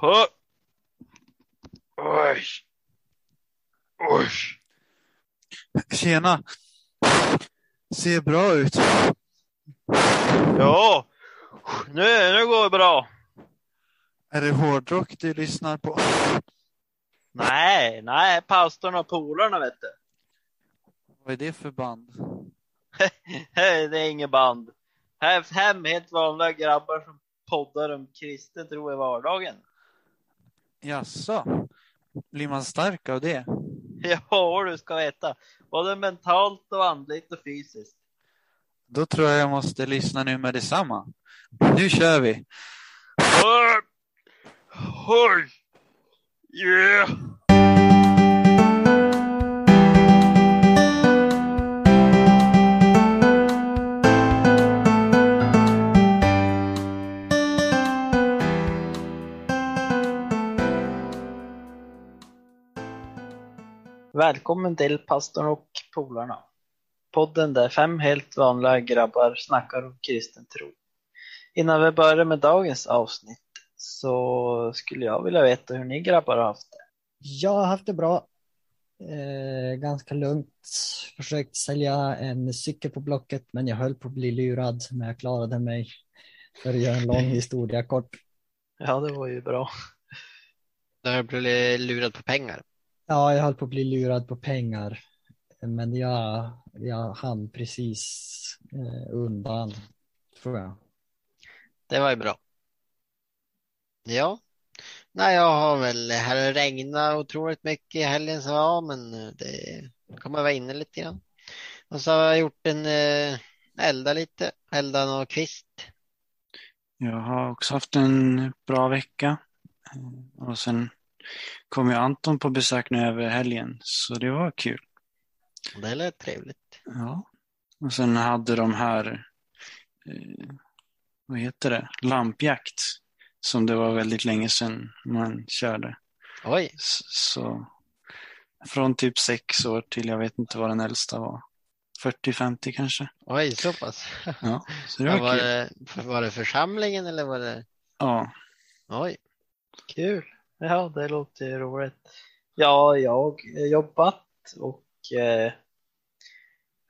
Hö. Oj. Oj. Tjena! Ser bra ut. Ja, nu, nu går det bra. Är det hårdrock du lyssnar på? Nej, nej, pastorn och polarna vet du. Vad är det för band? Det är inget band. Här, hem helt vanliga grabbar som poddar om kristen tro i vardagen. Jaså? Blir man stark av det? Ja, du ska veta. Både mentalt och andligt och fysiskt. Då tror jag jag måste lyssna nu med detsamma. Nu kör vi! Oj! Oj! Yeah! Välkommen till pastorn och polarna. Podden där fem helt vanliga grabbar snackar om kristen tro. Innan vi börjar med dagens avsnitt så skulle jag vilja veta hur ni grabbar har haft det. Jag har haft det bra. Eh, ganska lugnt. Försökt sälja en cykel på Blocket men jag höll på att bli lurad men jag klarade mig. För att göra en lång historia kort. Ja, det var ju bra. Du har blivit lurad på pengar. Ja, jag höll på att bli lurad på pengar. Men jag, jag hann precis eh, undan, tror jag. Det var ju bra. Ja. Nej, jag har väl, här har regnat otroligt mycket i helgen så ja, men det kommer vara inne lite grann. Och så har jag gjort en, eh, elda lite, elda någon kvist. Jag har också haft en bra vecka. Och sen kom ju Anton på besök nu över helgen, så det var kul. Det lät trevligt. Ja. Och sen hade de här, eh, vad heter det, lampjakt. Som det var väldigt länge sedan man körde. Oj, Så från typ sex år till jag vet inte vad den äldsta var. 40-50 kanske. oj, så pass. Ja, så det var var, kul. det, var det församlingen eller var det? Ja, Oj, Kul. Ja, det låter ju roligt. Ja, jag har jobbat och eh,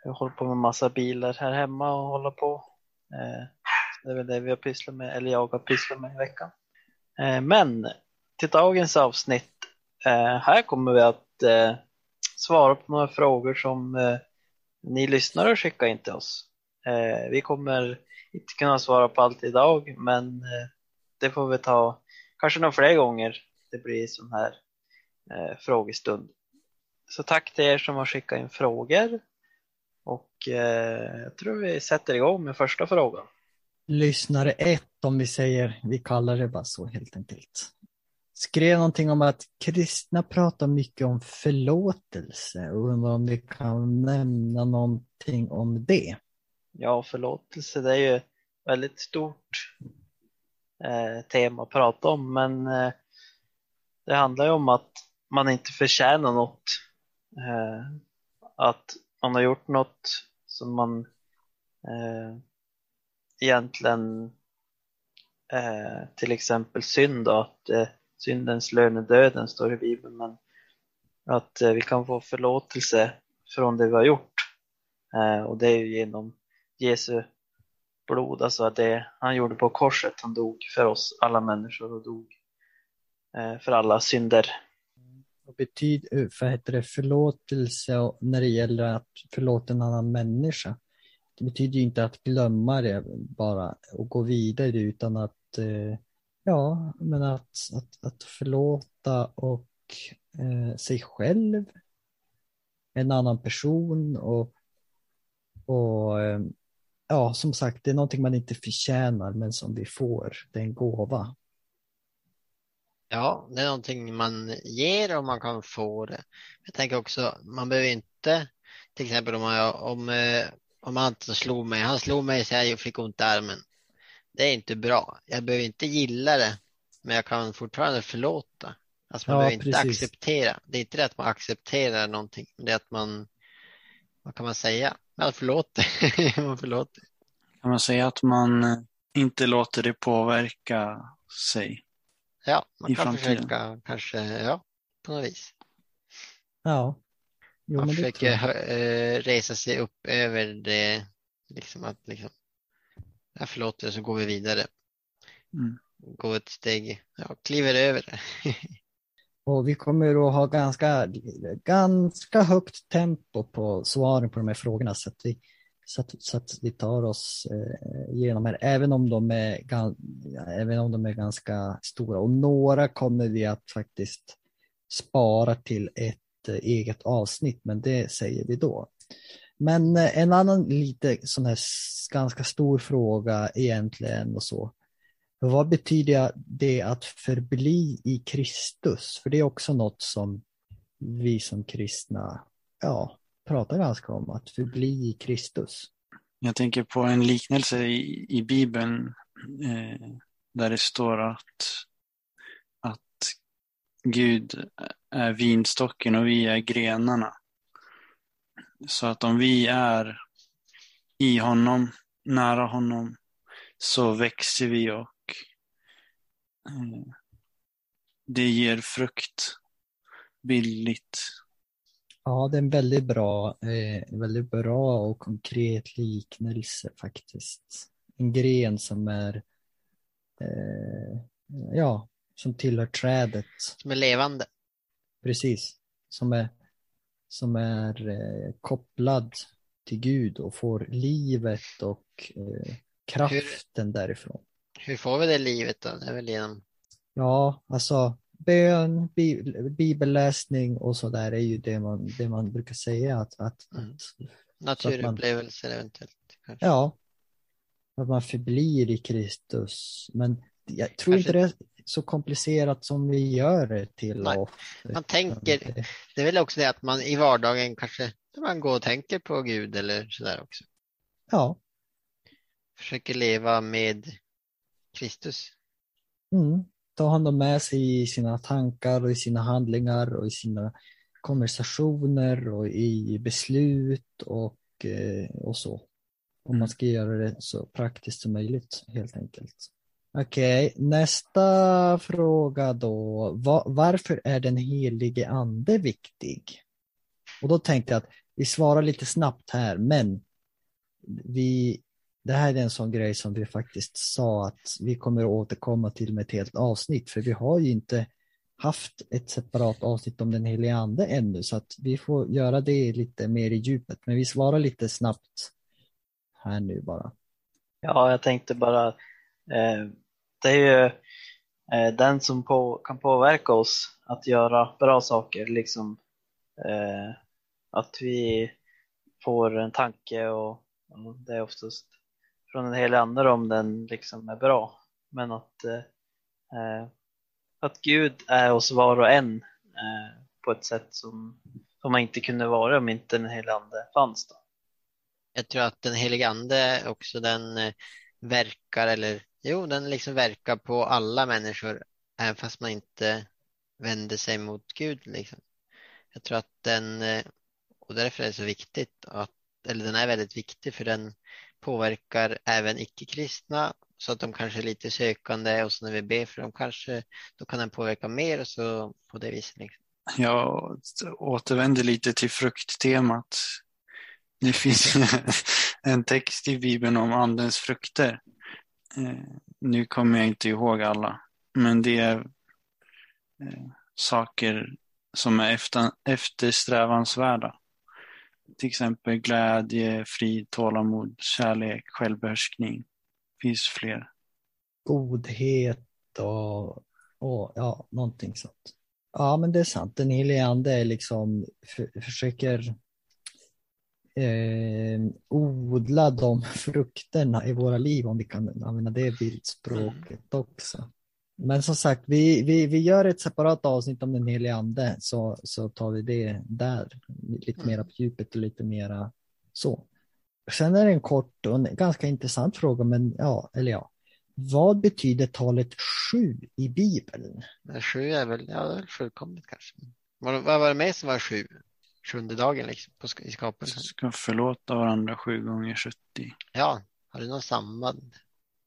jag håller på med massa bilar här hemma och håller på. Eh, det är väl det vi har pysslat med, eller jag har pysslat med i veckan. Eh, men till dagens avsnitt, eh, här kommer vi att eh, svara på några frågor som eh, ni lyssnare skickar in till oss. Eh, vi kommer inte kunna svara på allt idag, men eh, det får vi ta kanske några fler gånger det blir sån här eh, frågestund. Så tack till er som har skickat in frågor och eh, jag tror vi sätter igång med första frågan. Lyssnare ett om vi säger, vi kallar det bara så helt enkelt. Skrev någonting om att kristna pratar mycket om förlåtelse och undrar om vi kan nämna någonting om det. Ja, förlåtelse det är ju väldigt stort eh, tema att prata om men eh, det handlar ju om att man inte förtjänar något. Eh, att man har gjort något som man eh, egentligen eh, till exempel synd då, att eh, syndens lön är döden står i Bibeln men att eh, vi kan få förlåtelse från det vi har gjort eh, och det är ju genom Jesu blod, alltså det han gjorde på korset, han dog för oss alla människor och dog Eh, för alla synder. Vad betyder för heter det, förlåtelse och när det gäller att förlåta en annan människa? Det betyder ju inte att glömma det bara och gå vidare utan att, eh, ja, men att, att, att förlåta och eh, sig själv, en annan person och, och eh, ja, som sagt, det är någonting man inte förtjänar men som vi får, det är en gåva ja, det är någonting man ger och man kan få det. Jag tänker också, man behöver inte, till exempel om, jag, om, eh, om Anton slog mig, han slog mig så jag fick ont i armen. Det är inte bra. Jag behöver inte gilla det, men jag kan fortfarande förlåta. Alltså man Ja, behöver inte precis. acceptera. Det är inte det att man accepterar någonting, det är att man, vad kan man säga? Man förlåter. man förlåter. kan man säga att man inte låter det påverka sig. Ja, man kan framtiden. försöka kanske, ja, på något vis. Ja. Jo, man försöker eh, resa sig upp över det, liksom att liksom, ja, förlåt det, så går vi vidare. Mm. Gå ett steg, ja, kliver över det. Och vi kommer att ha ganska, ganska högt tempo på svaren på de här frågorna så att vi, så att, så att vi tar oss eh, igenom här, även om, de är, även om de är ganska stora. Och några kommer vi att faktiskt spara till ett eh, eget avsnitt, men det säger vi då. Men eh, en annan lite sån här ganska stor fråga egentligen och så. Vad betyder det att förbli i Kristus? För det är också något som vi som kristna ja, pratar ganska om, att förbli i Kristus. Jag tänker på en liknelse i, i Bibeln eh, där det står att, att Gud är vinstocken och vi är grenarna. Så att om vi är i honom, nära honom, så växer vi och eh, det ger frukt billigt. Ja, det är en väldigt bra, eh, väldigt bra och konkret liknelse faktiskt. En gren som är, eh, ja, som tillhör trädet. Som är levande. Precis. Som är, som är eh, kopplad till Gud och får livet och eh, kraften därifrån. Hur får vi det livet då? Det är väl genom, Ja, alltså bön, bi bibelläsning och så där är ju det man, det man brukar säga att, att, Mm. att naturupplevelser eventuellt. Kanske. ja, att man förblir i Kristus. Men jag tror Kanske- inte det är så komplicerat som vi gör det till. Nej. Man tänker, det är väl också det att man i vardagen kanske, man går och tänker på Gud eller sådär också. Ja, Försöker leva med Kristus. mm. Ta hand om med sig i sina tankar och i sina handlingar och i sina konversationer och i beslut och, eh, och så. Om man ska göra det så praktiskt som möjligt helt enkelt. Okej, nästa fråga då. Va- varför är den helige ande viktig? Och då tänkte jag att vi svarar lite snabbt här, men vi, det här är en sån grej som vi faktiskt sa att vi kommer att återkomma till med ett helt avsnitt, för vi har ju inte haft ett separat avsnitt om den heliga ande ännu, så att vi får göra det lite mer i djupet. Men vi svarar lite snabbt här nu bara. Ja, jag tänkte bara, eh, det är ju eh, den som på, kan påverka oss att göra bra saker, liksom eh, att vi får en tanke och, och det är oftast från en hel ande om den liksom är bra. Men att, eh, eh att Gud är hos var och en eh, på ett sätt som, som man inte kunde vara om inte den helige ande fanns. Då. Jag tror att den helige ande också den eh, verkar eller jo, den liksom verkar på alla människor även fast man inte vänder sig mot Gud liksom. Jag tror att den eh, och därför är det så viktigt att eller den är väldigt viktig för den påverkar även icke-kristna så att de kanske är lite sökande och så när vi ber för dem kanske då kan den påverka mer och så på det viset. Liksom. Jag återvänder lite till frukttemat. Det finns en text i Bibeln om andens frukter. Eh, nu kommer jag inte ihåg alla, men det är eh, saker som är eftersträvansvärda. Till exempel glädje, frid, tålamod, kärlek, självbehärskning. Finns fler. godhet och, och ja, någonting sånt. Ja, men det är sant. Den helige ande är liksom, för, försöker eh, odla de frukterna i våra liv, om vi kan använda det bildspråket också. Men som sagt, vi, vi, vi gör ett separat avsnitt om den helige ande, så, så tar vi det där, lite mera på djupet och lite mera så. Sen är det en kort och en ganska intressant fråga, men ja, eller ja. Vad betyder talet sju i Bibeln? Men sju är väl, ja, det är väl fullkomligt kanske. Vad, vad var det med som var sju? Sjunde dagen liksom, på, i skapelsen? Ska förlåta varandra sju gånger 70. Ja, har du något samband?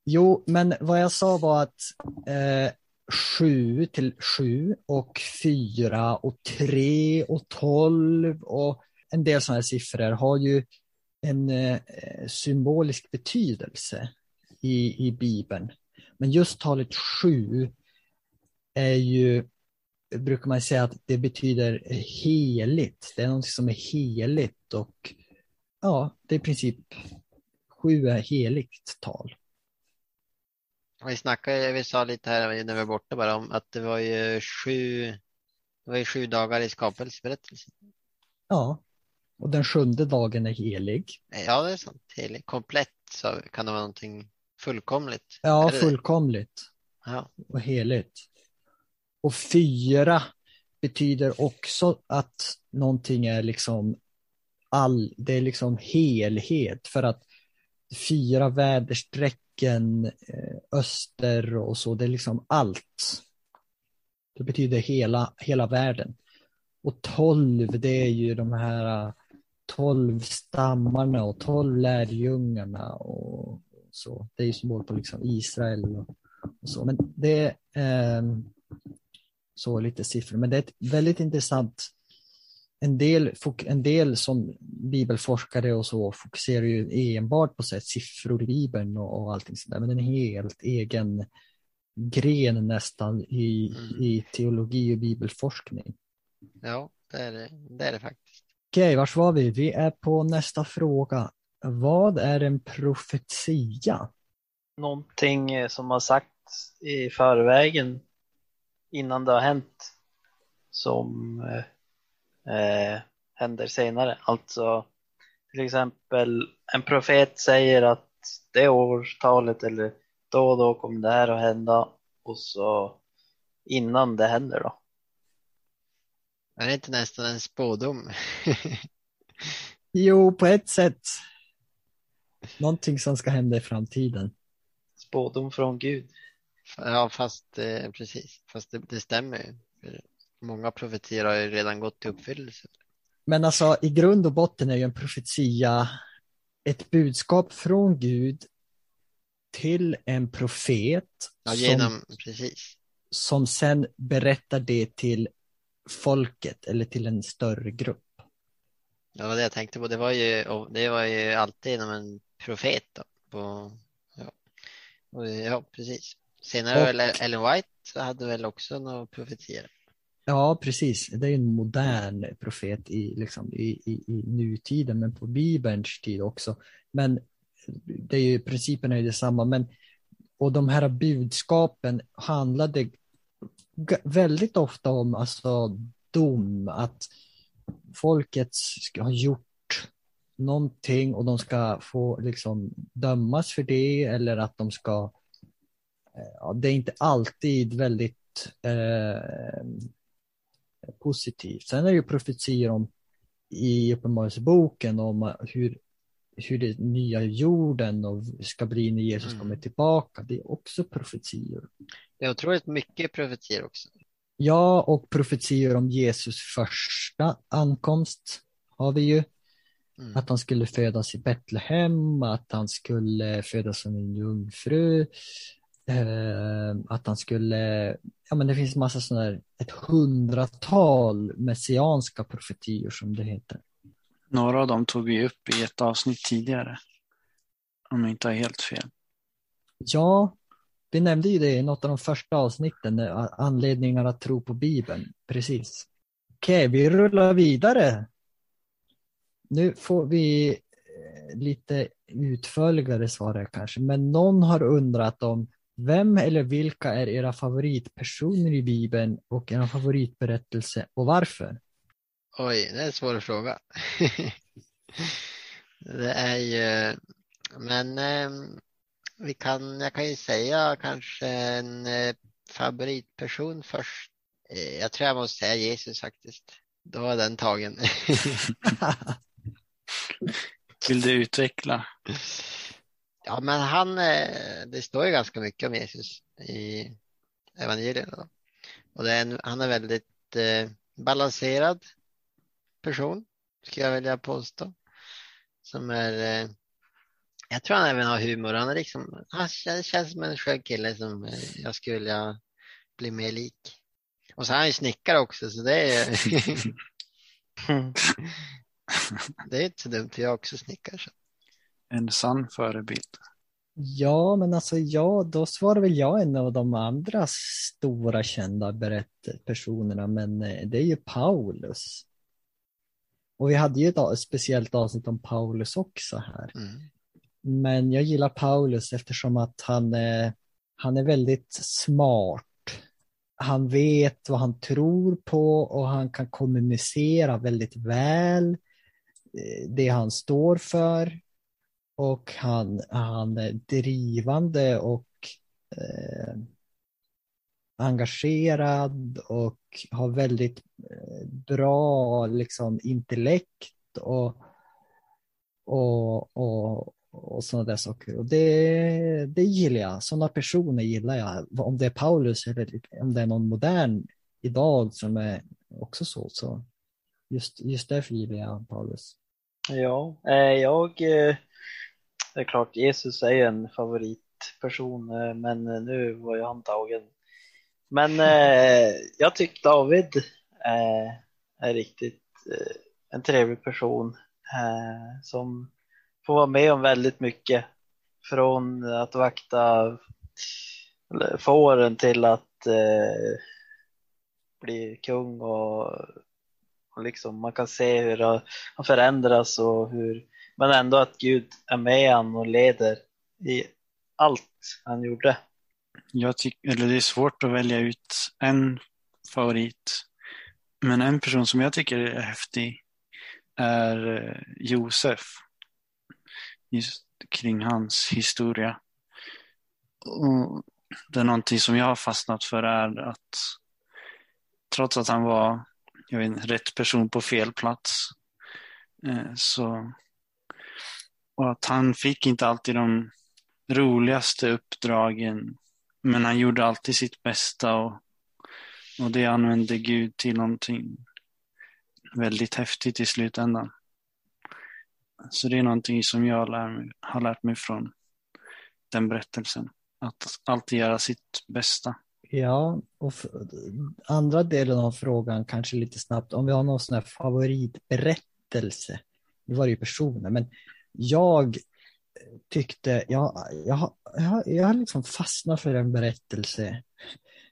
Jo, men vad jag sa var att eh, sju till sju och fyra och tre och tolv och en del sådana här siffror har ju en eh, symbolisk betydelse i, i Bibeln. Men just talet sju är ju, brukar man säga att det betyder heligt. Det är något som är heligt och ja, det är i princip sju är heligt tal. Vi snackade, vi sa lite här när vi var borta bara om att det var ju sju, det var ju sju dagar i skapelseberättelsen. Ja, och den sjunde dagen är helig. Ja, det är sant. Helig. Komplett så kan det vara någonting fullkomligt. Ja, fullkomligt Ja, och heligt. Och fyra betyder också att någonting är liksom all, det är liksom helhet för att fyra väderstrecken, eh, öster och så, det är liksom allt. Det betyder hela, hela världen. Och tolv, det är ju de här eh, tolv stammarna och tolv lärjungarna och så. Det är ju symbol på liksom Israel och, och så. Men det är eh, så lite siffror, men det är ett väldigt intressant en del, en del som bibelforskare och så fokuserar ju enbart på så här, siffror i bibeln och, och allting sådär, men en helt egen gren nästan i, Mm. i teologi och bibelforskning. ja det, är det, det är det faktiskt. Okej, vars var vi? Vi är på nästa fråga. Vad är en profetia? Någonting eh, som har sagts i förvägen innan det har hänt som eh, händer senare. Alltså till exempel en profet säger att det årtalet eller då och då kommer det här att hända och så innan det händer då. Är det inte nästan en spådom? Jo, på ett sätt. Någonting som ska hända i framtiden. Spådom från Gud. ja, fast eh, precis. Fast det, det stämmer ju. Många profetier har ju redan gått i uppfyllelse. Men alltså i grund och botten är ju en profetia ett budskap från Gud till en profet Ja, som, genom, precis. som sen berättar det till folket eller till en större grupp. Det var det jag tänkte på. Det var ju, det var ju alltid inom en profet. Då, på, ja. Och, ja, precis. Senare Och- Ellen White hade väl också några profetier. Ja, precis. Det är en modern profet i, liksom, i, i, i nutiden, men på Bibelns tid också. Men det är ju, principen är ju detsamma. Men, och de här budskapen handlade väldigt ofta om alltså, dom, att folket ska ha gjort någonting och de ska få liksom dömas för det eller att de ska eh, ja, det är inte alltid väldigt eh, positivt. Sen är det ju profetier om i Uppenbarelseboken om hur, hur det nya jorden och ska bli när Jesus Mm. kommer tillbaka. Det är också profetier. Det är otroligt mycket profetier också. Ja, och profetier om Jesus första ankomst har vi ju. Mm. Att han skulle födas i Betlehem, att han skulle födas som en jungfru, eh, att han skulle, ja men det finns massa sådana här, ett hundratal messianska profetier som det heter. Några av dem tog vi upp i ett avsnitt tidigare. Om jag inte har helt fel. Ja, vi nämnde ju det i något av de första avsnitten, eh, anledningar att tro på Bibeln, precis. Okej, vi rullar vidare. Nu får vi eh, lite utförligare svar här kanske, men någon har undrat om vem eller vilka är era favoritpersoner i Bibeln och era favoritberättelse och varför? Oj, det är en svår fråga. det är ju, men eh, vi kan, jag kan ju säga kanske en eh, favoritperson först. Eh, jag tror jag måste säga Jesus faktiskt. Då var den tagen. Vill du utveckla? ja, men han, eh, det står ju ganska mycket om Jesus i evangelierna. Och är en, han är väldigt eh, balanserad person, skulle jag vilja påstå. Som är, eh, jag tror han även har humor. Han är liksom, han känns, känns som en skön kille som eh, jag skulle vilja bli mer lik. Och så är han ju snickare också så det är, det är inte så dumt jag är också snickare. Så. En sann förebild. Ja, men alltså ja, då svarar väl jag en av de andra stora kända berättarpersonerna, men eh, det är ju Paulus. Och vi hade ju ett speciellt avsnitt om Paulus också här. Mm. Men jag gillar Paulus eftersom att han är, han är väldigt smart. Han vet vad han tror på och han kan kommunicera väldigt väl eh, det han står för. Och han, han är drivande och eh, engagerad och har väldigt eh, bra liksom, intellekt och, och, och, och sådana där saker. Och det, det gillar jag. Sådana personer gillar jag. Om det är Paulus eller om det är någon modern idag som är också så. så just, just därför gillar jag Paulus. Ja, eh, jag, eh, det är klart Jesus är ju en favoritperson, eh, men eh, nu var ju han tagen. Men eh, jag tycker David eh, är riktigt eh, en trevlig person eh, som får vara med om väldigt mycket. Från att vakta fåren till att eh, bli kung och, och liksom man kan se hur han förändras och hur men ändå att Gud är med han och leder i allt han gjorde. Jag tycker, eller det är svårt att välja ut en favorit. Men en person som jag tycker är häftig är eh, Josef. Just kring hans historia. Och det är någonting som jag har fastnat för är att trots att han var jag vet, rätt person på fel plats eh, så och att han fick inte alltid de roligaste uppdragen men han gjorde alltid sitt bästa och, och det använde Gud till någonting väldigt häftigt i slutändan. Så det är någonting som jag lär mig, har lärt mig från den berättelsen. Att alltid göra sitt bästa. Ja, och andra delen av frågan kanske lite snabbt. Om vi har någon sån här favoritberättelse. Nu var det ju personer, men jag tyckte, jag, jag, jag, jag har liksom fastnat för en berättelse.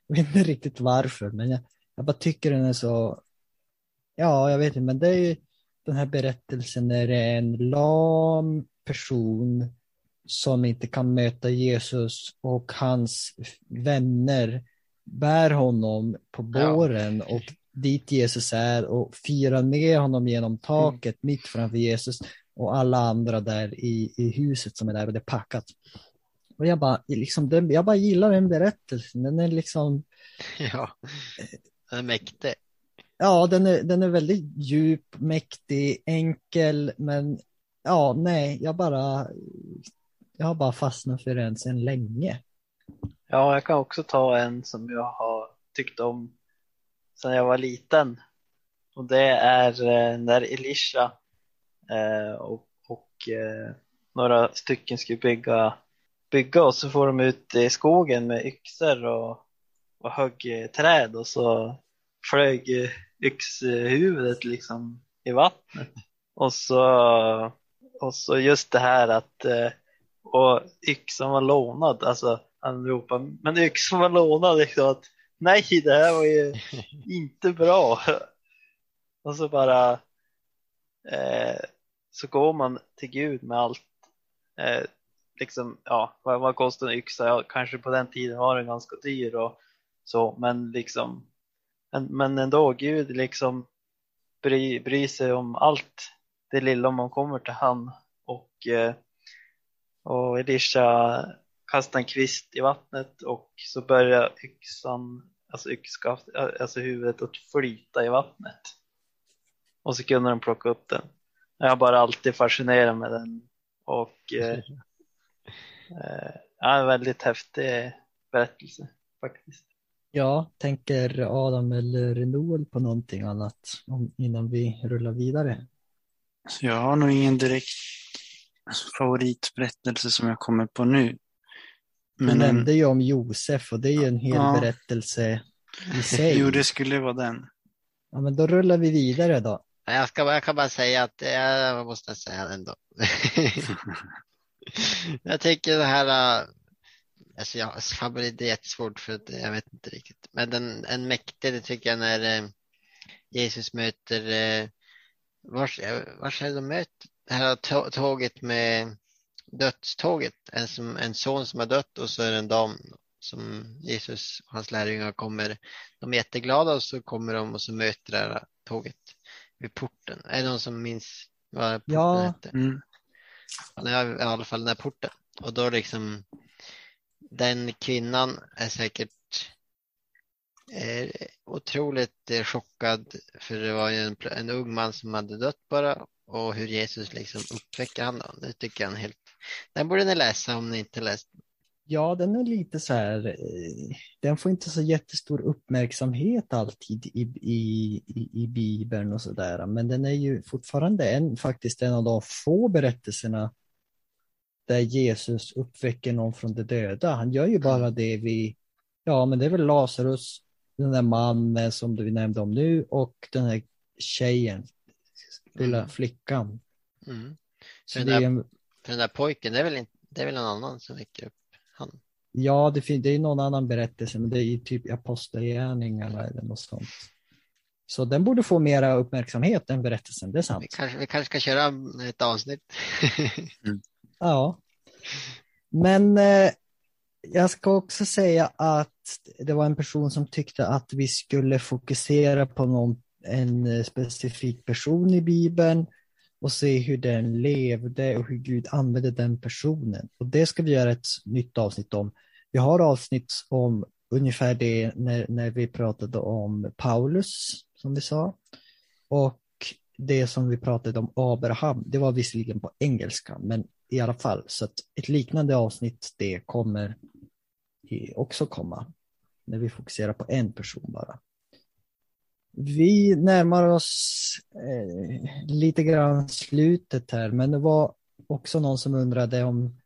Jag vet inte riktigt varför, men jag, jag bara tycker den är så, ja, jag vet inte, men det är ju den här berättelsen när det är en lam person som inte kan möta Jesus och hans vänner bär honom på båren och dit Jesus är och firar med honom genom taket mm. mitt framför Jesus och alla andra där i, i huset som är där och det är packat. Och jag bara, liksom, den, jag bara gillar den berättelsen. Den är liksom... Ja, den är mäktig. Ja, den är, den är väldigt djup, mäktig, enkel, men ja, nej, jag bara, jag har bara fastnat för den sedan länge. Ja, jag kan också ta en som jag har tyckt om sedan jag var liten. Och det är eh, när Elisha och, och eh, några stycken skulle bygga, bygga och så får de ut i skogen med yxor och, och högg träd och så flög yxhuvudet liksom i vattnet. Och så, och så just det här att och yxan var lånad, alltså han ropade, men yxan var lånad liksom att nej det här var ju inte bra. Och så bara eh, så går man till Gud med allt. Eh, liksom, ja, vad, vad kostar en yxa? Ja, kanske på den tiden var den ganska dyr och så, men liksom, men, men ändå, Gud liksom bryr sig om allt det lilla om man kommer till han och, eh, och Elisha kastar en kvist i vattnet och så börjar yxan, alltså yxskaft, eh, alltså huvudet att flyta i vattnet. Och så kunde de plocka upp den. Jag har bara alltid fascinerat med den och eh, eh, ja, en väldigt häftig berättelse faktiskt. Ja, tänker Adam eller Noel på någonting annat innan vi rullar vidare? Jag har nog ingen direkt favoritberättelse som jag kommer på nu. Du Men en, nämnde ju om Josef och det är ju en hel Ja. berättelse i sig. jo, det skulle vara den. Ja, men då rullar vi vidare då. Jag, ska, jag kan bara säga att jag måste säga det ändå. jag tycker det här, äh, alltså jag, favorit det är jättesvårt för att jag vet inte riktigt. Men den, en mäktig, det tycker jag när eh, Jesus möter, eh, vars, eh, vars är det de möter? Det här tå- tåget med dödståget, en, som, en son som har dött och så är det en dam som Jesus och hans lärjungar kommer. De är jätteglada och så kommer de och så möter det här tåget vid porten. Är det någon som minns vad porten Ja. hette? Mm. Ja, det är I alla fall den här porten. Och då liksom den kvinnan är säkert eh, otroligt eh, chockad för det var ju en, en ung man som hade dött bara och hur Jesus liksom uppväcker han. då. Det tycker jag helt... Den borde ni läsa om ni inte läst. Ja, den är lite så här, eh, den får inte så jättestor uppmärksamhet alltid i, i, i, i Bibeln och sådär, men den är ju fortfarande en, faktiskt en av de få berättelserna där Jesus uppväcker någon från de döda. Han gör ju bara det vi, ja men det är väl Lazarus, den där mannen som du nämnde om nu och den här tjejen, lilla Mm. flickan. Mm. Så Den där- en, den där pojken, det är väl, inte, det är väl en annan som väcker upp han. Ja, det, fin- det är någon annan berättelse, men det är ju typ Apostlagärningarna eller något sånt. Så den borde få mera uppmärksamhet, den berättelsen, det är Vi sant. kanske, vi kanske ska köra ett avsnitt. Ja. Men eh, jag ska också säga att det var en person som tyckte att vi skulle fokusera på någon, en eh, specifik person i Bibeln och se hur den levde och hur Gud använde den personen. Och det ska vi göra ett nytt avsnitt om. Vi har avsnitt om ungefär det när, när vi pratade om Paulus, som vi sa. Och det som vi pratade om Abraham, det var visserligen på engelska, men i alla fall. Så att ett liknande avsnitt, det kommer också komma. När vi fokuserar på en person bara. Vi närmar oss eh, lite grann slutet här, men det var också någon som undrade om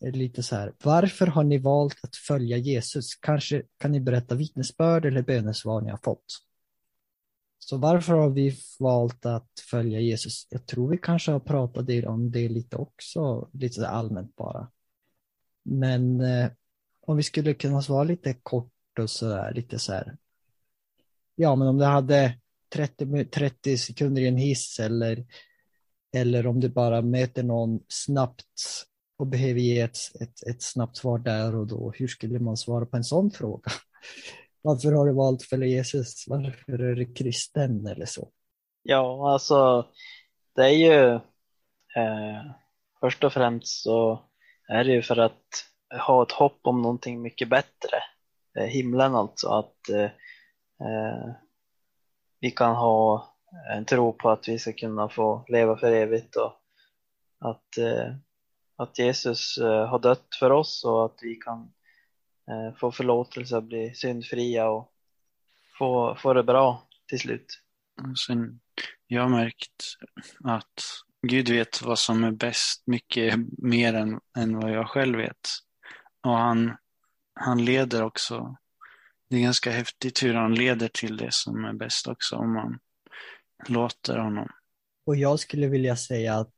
eh, lite så här, varför har ni valt att följa Jesus? Kanske kan ni berätta vittnesbörd eller bönesvar ni har fått? Så varför har vi valt att följa Jesus? Jag tror vi kanske har pratat om det lite också, lite allmänt bara. Men eh, om vi skulle kunna svara lite kort och så där, lite så här. Ja, men om du hade 30, 30 sekunder i en hiss eller, eller om du bara möter någon snabbt och behöver ge ett, ett, ett snabbt svar där och då. Hur skulle man svara på en sån fråga? Varför har du valt att följa Jesus? Varför är du kristen eller så? Ja, alltså det är ju eh, först och främst så är det ju för att ha ett hopp om någonting mycket bättre. Eh, himlen alltså, att eh, Eh, vi kan ha en tro på att vi ska kunna få leva för evigt och att, eh, att Jesus eh, har dött för oss och att vi kan eh, få förlåtelse och bli syndfria och få, få det bra till slut. Sen, jag har märkt att Gud vet vad som är bäst mycket mer än, än vad jag själv vet. Och han, han leder också. Det är ganska häftigt hur han leder till det som är bäst också om man låter honom. Och jag skulle vilja säga att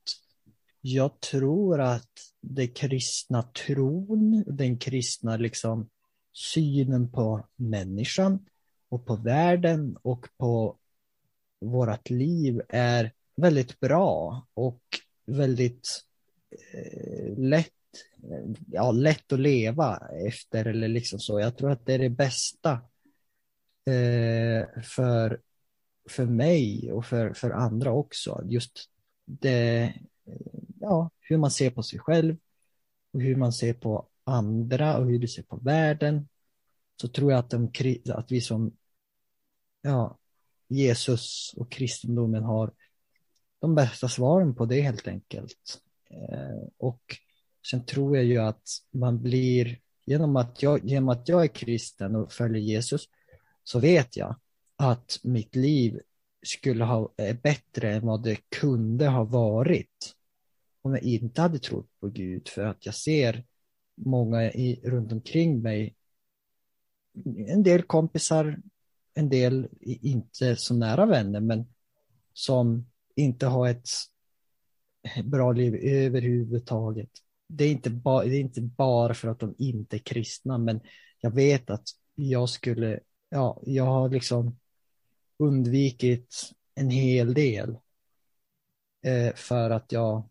jag tror att den kristna tron, den kristna liksom synen på människan och på världen och på vårt liv är väldigt bra och väldigt eh, lätt, Eh, ja, lätt att leva efter eller liksom så. Jag tror att det är det bästa eh, för för mig och för, för andra också. Just det, ja, hur man ser på sig själv och hur man ser på andra och hur du ser på världen. Så tror jag att, de, att vi som ja, Jesus och kristendomen har de bästa svaren på det helt enkelt. Eh, och sen tror jag ju att man blir, genom att, jag, genom att jag är kristen och följer Jesus, så vet jag att mitt liv skulle ha är bättre än vad det kunde ha varit om jag inte hade trott på Gud för att jag ser många i, runt omkring mig, en del kompisar, en del inte så nära vänner, men som inte har ett bra liv överhuvudtaget. Det är, inte ba, det är inte bara för att de inte är kristna, men jag vet att jag skulle, ja, jag har liksom undvikit en hel del eh, för att jag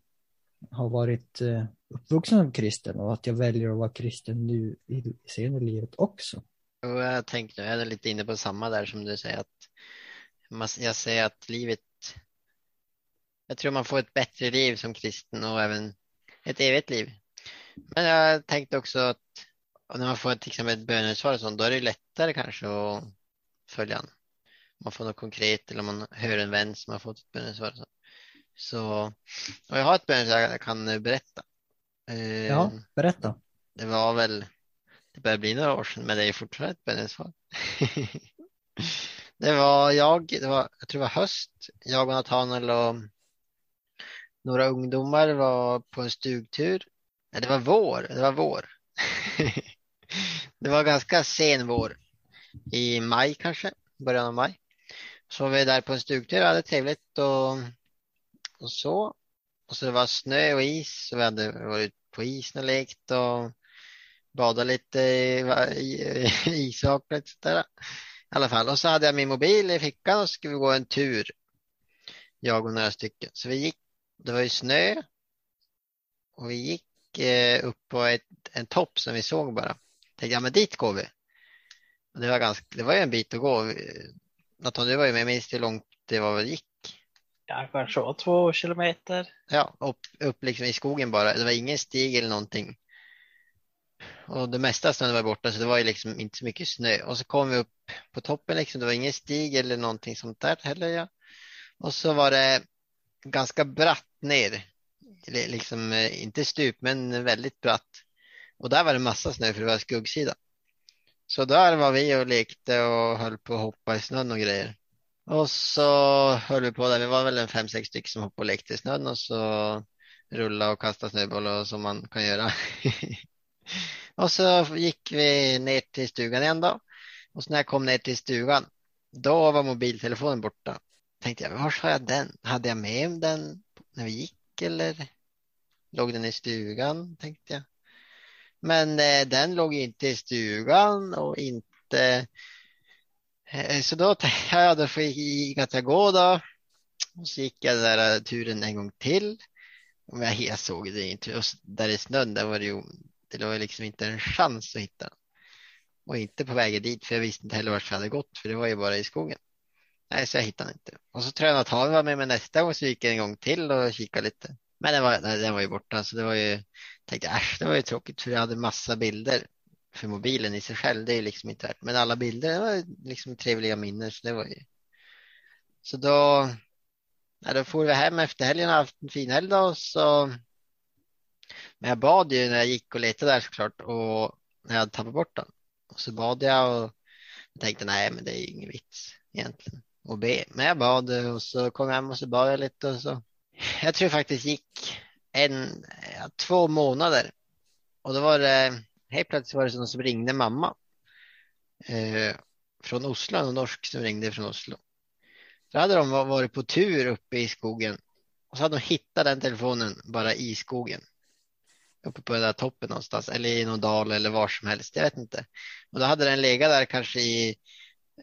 har varit eh, uppvuxen som kristen och att jag väljer att vara kristen nu i senare i livet också. Och jag tänkte, jag är lite inne på samma där som du säger att man, jag säger att livet, jag tror man får ett bättre liv som kristen och även ett evigt liv. Men jag tänkte också att när man får liksom ett bönesvar och sånt, då är det lättare kanske att följa an. Man får något konkret eller man hör en vän som har fått ett bönesvar. och Så, så och jag har ett bönesvar jag kan berätta. Eh, Ja, berätta. det var väl, det börjar bli några år sedan, men det är fortfarande ett bönesvar. Det var jag, det var, jag tror det var höst, jag och Nathanael och några ungdomar var på en stugtur. Nej, det var vår, det var vår. Det var ganska sen vår, i maj kanske, början av maj. Så var vi där på en stugtur, och hade trevligt och, och så. Och så det var snö och is, så vi hade varit på isen och lekt och badat lite i, i, i och sådär. I alla fall, och så hade jag min mobil i fickan och så skulle vi gå en tur. Jag och några stycken. Så vi gick, det var ju snö. Och vi gick eh, upp på ett, en topp som vi såg bara. Tänkte, ja men dit går vi. Och det var ganska, det var ju en bit att gå. Nathan, du var ju med, minns hur långt det var vi gick? Ja, kanske var två kilometer. Ja, upp, upp liksom i skogen bara. Det var ingen stig eller någonting. Och det mesta snön var borta så det var ju liksom inte så mycket snö. Och så kom vi upp på toppen liksom. Det var ingen stig eller någonting sånt där heller. Ja. Och så var det ganska bratt ner. Liksom eh, inte stup men väldigt bratt. Och där var det massa snö för det var skuggsida. Så där var vi och lekte och höll på att hoppa i snön och grejer. Och så höll vi på där. Vi var väl en fem, sex stycken som hoppade och lekte i snön och så rulla och kasta snöbollar och som man kan göra. och så gick vi ner till stugan igen då. Och så när jag kom ner till stugan, då var mobiltelefonen borta. Tänkte jag, var har jag den? Hade jag med den när vi gick eller låg den i stugan? Tänkte jag. Men eh, den låg inte i stugan och inte eh, så då tänkte jag, då fick att jag gå då. Och så gick jag den där eh, turen en gång till. Men jag, jag såg det inte. Och där i snön, där var det ju, det var liksom inte en chans att hitta den. Och inte på vägen dit, för jag visste inte heller vart jag hade gått, för det var ju bara i skogen. Nej, så jag hittade den inte. Och så tror jag att han var med mig nästa gång, så gick jag en gång till och kikade lite. Men den var, den var ju borta, så det var ju, tänkte äsch, det var ju tråkigt, för jag hade massa bilder. För mobilen i sig själv, det är ju liksom inte värt. Men alla bilder, det var liksom trevliga minnen, så det var ju. Så då, ja, då for vi hem efter helgen och haft en fin helg då, och så. Men jag bad ju när jag gick och letade där såklart och när jag hade tappat bort den. Och så bad jag och tänkte nej, men det är ju ingen vits egentligen och be. Men jag bad och så kom jag hem och så bad jag lite och så. Jag tror faktiskt gick en, ja, två månader och då var det helt plötsligt var det någon som ringde mamma eh, från Oslo, en norsk som ringde från Oslo. Så hade de varit på tur uppe i skogen och så hade de hittat den telefonen bara i skogen. Uppe på den där toppen någonstans eller i någon dal eller var som helst, jag vet inte. Och då hade den legat där kanske i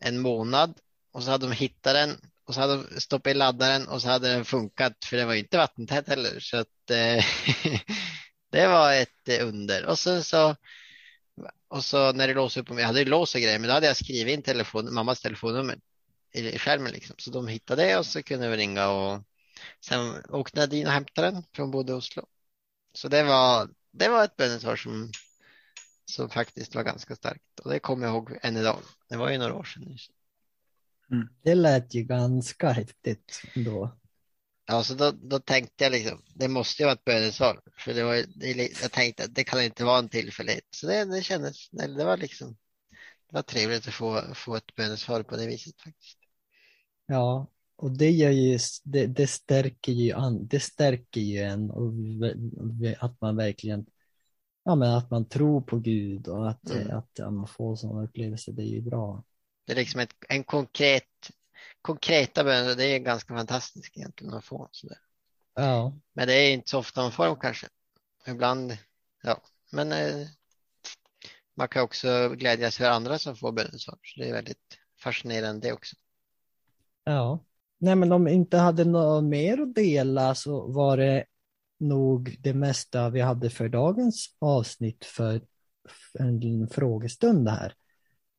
en månad och så hade de hittat den och så hade de stoppat i laddaren och så hade den funkat för det var inte vattentät heller. Så att eh, det var ett eh, under. Och så, så och så när det låste upp, jag hade ju lås och grejer, men då hade jag skrivit in telefon, mammas telefonnummer i skärmen liksom. Så de hittade det och så kunde vi ringa och sen åkte Nadine och hämtade den från både Oslo. Så det var, det var ett bönesvar som, som faktiskt var ganska starkt och det kommer jag ihåg än idag. Det var ju några år sedan. Det lät ju ganska häftigt ändå. Ja, så då, då tänkte jag liksom, det måste ju vara ett bönesvar. För det var, det, jag tänkte att det kan inte vara en tillfällighet. Så det, det kändes, det var liksom, det var trevligt att få, få ett bönesvar på det viset faktiskt. Ja, och det gör ju, det, det stärker ju an, det stärker ju en och att man verkligen ja, men att man tror på Gud och att, Mm. att ja, man får sådana upplevelser, det är ju bra. Det är liksom ett, en konkret, konkreta böner, det är ganska fantastiskt egentligen att få. Sådär. Ja, Men det är inte så ofta man får dem kanske. Ibland, ja. Men eh, man kan också glädjas för andra som får bönesvar. Så det är väldigt fascinerande det också. ja. Nej, men om vi inte hade något mer att dela så var det nog det mesta vi hade för dagens avsnitt för en frågestund här.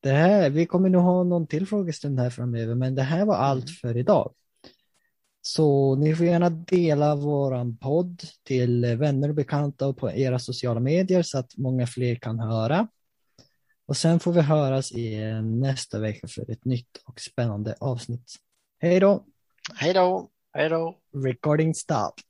Det här, vi kommer nog ha någon till frågestund här framöver, men det här var allt för idag. Så ni får gärna dela våran podd till vänner och bekanta och på era sociala medier så att många fler kan höra. Och sen får vi höras i nästa vecka för ett nytt och spännande avsnitt. Hej då! Hej då! Hej då! Recording stopped.